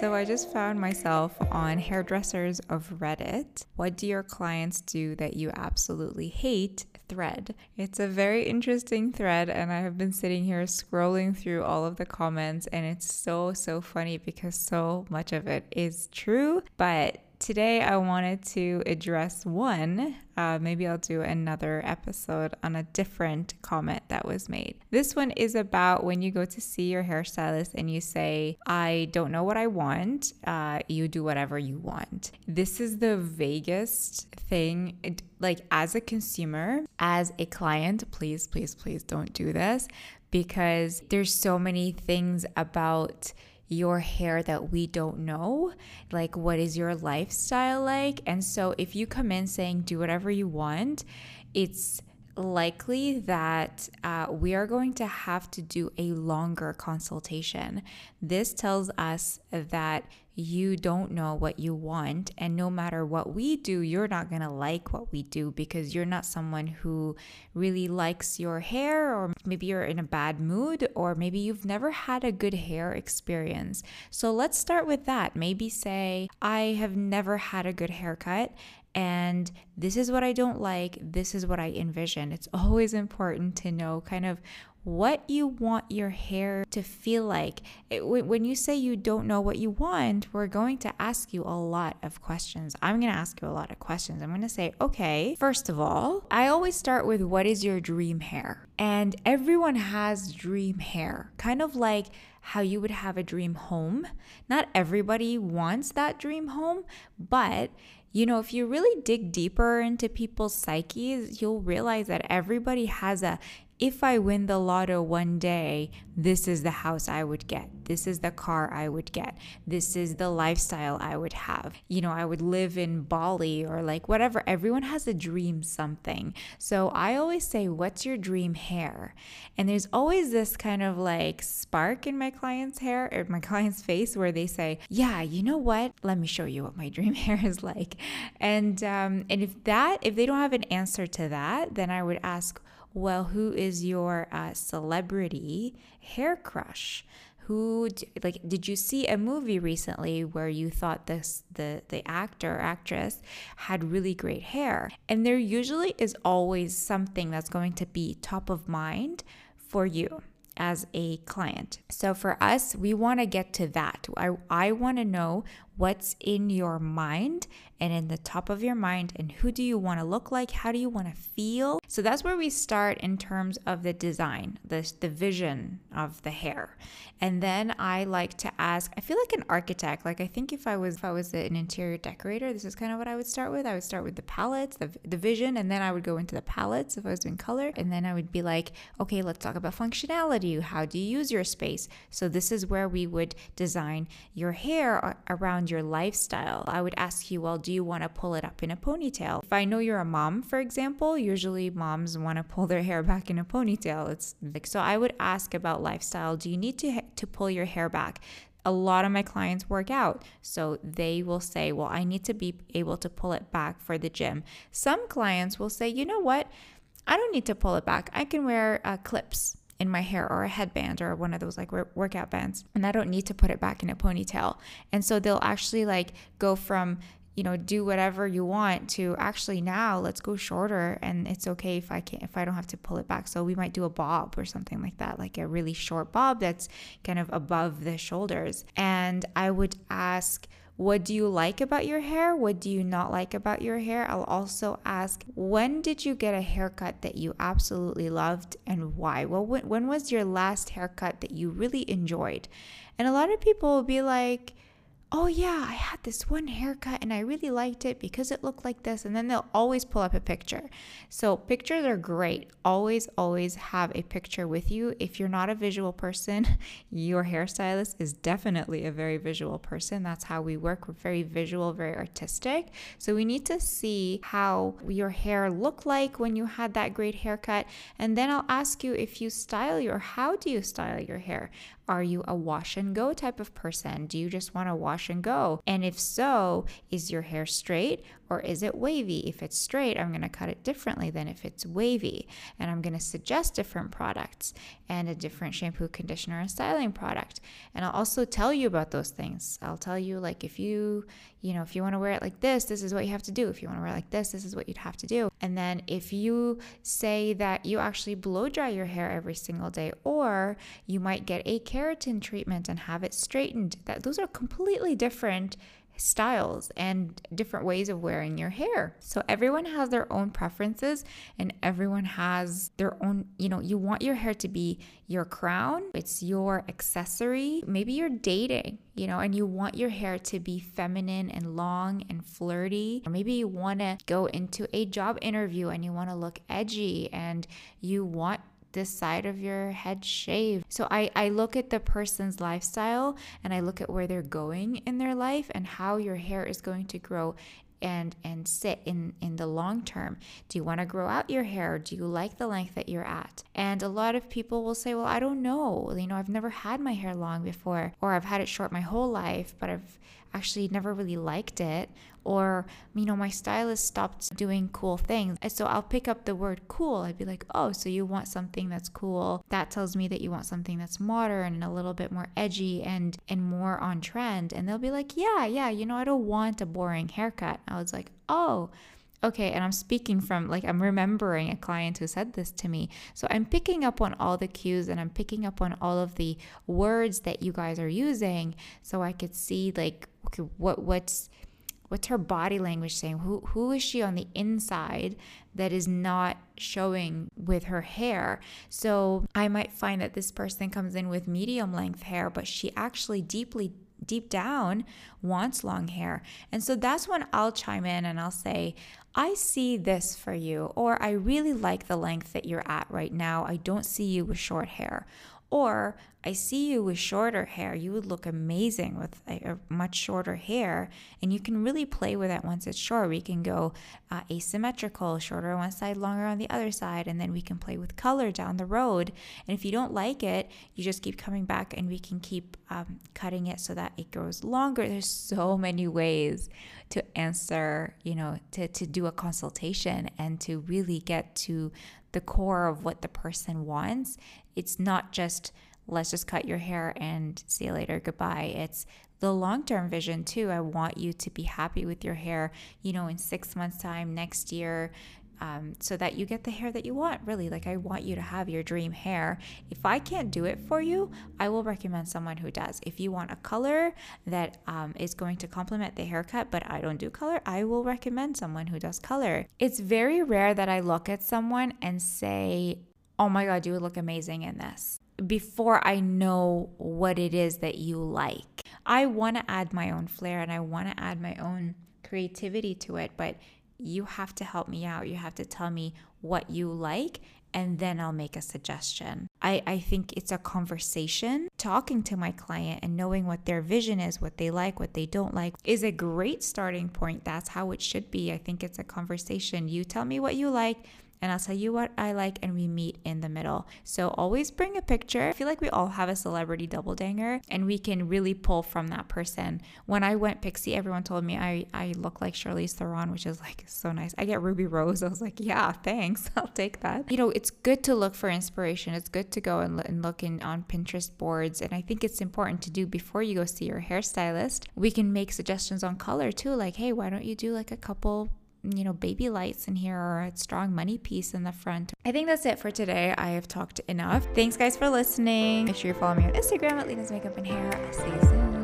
So I just found myself on hairdressers of Reddit. What do your clients do that you absolutely hate? Thread. It's a very interesting thread, and I have been sitting here scrolling through all of the comments, and it's so, so funny because so much of it is true. But today I wanted to address one. Uh, maybe I'll do another episode on a different comment that was made. This one is about when you go to see your hairstylist and you say, I don't know what I want, uh, you do whatever you want. This is the vaguest thing. Like, as a consumer, as a client, please, please, please don't do this because there's so many things about your hair that we don't know. Like, what is your lifestyle like? And so, if you come in saying, do whatever you want, it's likely that uh, we are going to have to do a longer consultation. This tells us that you don't know what you want, and no matter what we do, you're not going to like what we do because you're not someone who really likes your hair, or maybe you're in a bad mood, or maybe you've never had a good hair experience. So let's start with that. Maybe say, I have never had a good haircut and this is what I don't like, this is what I envision. It's always important to know kind of what you want your hair to feel like. It, when you say you don't know what you want, we're going to ask you a lot of questions. I'm going to ask you a lot of questions. I'm going to say, okay, first of all, I always start with what is your dream hair? And everyone has dream hair, kind of like how you would have a dream home. Not everybody wants that dream home, but you know, if you really dig deeper into people's psyches, you'll realize that everybody has a if I win the lotto one day, this is the house I would get. This is the car I would get. This is the lifestyle I would have. You know, I would live in Bali or like whatever. Everyone has a dream something. So I always say, What's your dream hair? And there's always this kind of like spark in my client's hair or my client's face where they say, Yeah, you know what? Let me show you what my dream hair is like. And um, and if that, if they don't have an answer to that, then I would ask, well, who is your uh, celebrity hair crush? Who like did you see a movie recently where you thought this the the actor or actress had really great hair? And there usually is always something that's going to be top of mind for you as a client. So for us, we want to get to that. I, I want to know what's in your mind and in the top of your mind and who do you want to look like? How do you want to feel? So that's where we start in terms of the design the, the vision of the hair. And then i like to ask i feel like an architect. Like i think if i was if i was an interior decorator this is kind of what i would start with. I would start with the palettes the, the vision and then i would go into the palettes if i was doing color. And then i would be like okay let's talk about functionality. How do you use your space? So this is where we would design your hair around your lifestyle. I would ask you, well, do you want to pull it up in a ponytail? If I know you're a mom, for example, usually moms want to pull their hair back in a ponytail. It's like so I would ask about lifestyle. Do you need to to pull your hair back? a lot of my clients work out. So they will say, Well, I need to be able to pull it back for the gym. Some clients will say, You know what? I don't need to pull it back. I can wear uh, clips in my hair or a headband or one of those like workout bands and I don't need to put it back in a ponytail. And so they'll actually like go from you know do whatever you want to actually now let's go shorter and it's okay if i can't if i don't have to pull it back so we might do a bob or something like that like a really short bob that's kind of above the shoulders and i would ask what do you like about your hair? What do you not like about your hair? I'll also ask, when did you get a haircut that you absolutely loved and why? Well, when, when was your last haircut that you really enjoyed? And a lot of people will be like, oh yeah, I had this one haircut and I really liked it because it looked like this. And then they'll always pull up a picture. So pictures are great. Always, always have a picture with you. If you're not a visual person, your hairstylist is definitely a very visual person. That's how we work. We're very visual, very artistic. So we need to see how your hair looked like when you had that great haircut. And then I'll ask you if you style your, how do you style your hair? Are you a wash and go type of person? Do you just want to wash and go? And if so, is your hair straight or is it wavy? If it's straight, I'm going to cut it differently than if it's wavy. And I'm going to suggest different products and a different shampoo, conditioner, and styling product. And I'll also tell you about those things. I'll tell you, like, if you, you know, if you want to wear it like this, this is what you have to do. If you want to wear it like this, this is what you'd have to do. And then if you say that you actually blow dry your hair every single day, or you might get a keratin treatment and have it straightened, that those are completely different styles and different ways of wearing your hair. So everyone has their own preferences and everyone has their own, you know, you want your hair to be your crown, it's your accessory. Maybe you're dating, you know, and you want your hair to be feminine and long and flirty. Or maybe you want to go into a job interview and you want to look edgy and you want this side of your head shaved. So I, I look at the person's lifestyle and I look at where they're going in their life and how your hair is going to grow and and sit in in the long term. Do you want to grow out your hair? Do you like the length that you're at? And a lot of people will say well i don't know. You know i've never had my hair long before or i've had it short my whole life but i've actually never really liked it or you know my stylist stopped doing cool things. And so i'll pick up the word cool. I'd be like oh so you want something that's cool. That tells me that you want something that's modern and a little bit more edgy and and more on trend. And they'll be like yeah yeah you know i don't want a boring haircut. I was like oh okay, and I'm speaking from like I'm remembering a client who said this to me. So I'm picking up on all the cues and I'm picking up on all of the words that you guys are using so I could see like okay, what what's what's her body language saying? Who who is she on the inside that is not showing with her hair? So I might find that this person comes in with medium length hair, but she actually deeply deep down wants long hair. And so that's when I'll chime in and I'll say, I see this for you, or I really like the length that you're at right now. I don't see you with short hair. Or I see you with shorter hair. You would look amazing with a, a, much shorter hair, and you can really play with it once it's short. We can go uh, asymmetrical, shorter on one side, longer on the other side, and then we can play with color down the road. And if you don't like it, you just keep coming back, and we can keep um, cutting it so that it grows longer. There's so many ways to answer, you know, to, to do a consultation and to really get to the core of what the person wants. It's not just let's just cut your hair and see you later, goodbye. It's the long term vision too. I want you to be happy with your hair, you know, in six months' time, next year, um, so that you get the hair that you want. Really, like I want you to have your dream hair. If I can't do it for you, I will recommend someone who does. If you want a color that um, is going to complement the haircut, but I don't do color, I will recommend someone who does color. It's very rare that I look at someone and say, oh my God, you would look amazing in this before I know what it is that you like. I want to add my own flair and I want to add my own creativity to it, but you have to help me out. You have to tell me what you like, and then I'll make a suggestion. I, I think it's a conversation. Talking to my client and knowing what their vision is, what they like, what they don't like, is a great starting point. That's how it should be. I think it's a conversation. You tell me what you like, and I'll tell you what I like, and we meet in the middle. So always bring a picture. I feel like we all have a celebrity double danger, and we can really pull from that person. When I went Pixie, everyone told me I, I look like Charlize Theron, which is like so nice. I get Ruby Rose. I was like, yeah, thanks. I'll take that. You know, it's good to look for inspiration. It's good to go and, and look in on Pinterest boards. And I think it's important to do before you go see your hairstylist. We can make suggestions on color too. Like, hey, why don't you do like a couple you know, baby lights in here or a strong money piece in the front. I think that's it for today. I have talked enough. Thanks, guys, for listening. Make sure you follow me on Instagram at Lena's Makeup and Hair. I'll see you soon.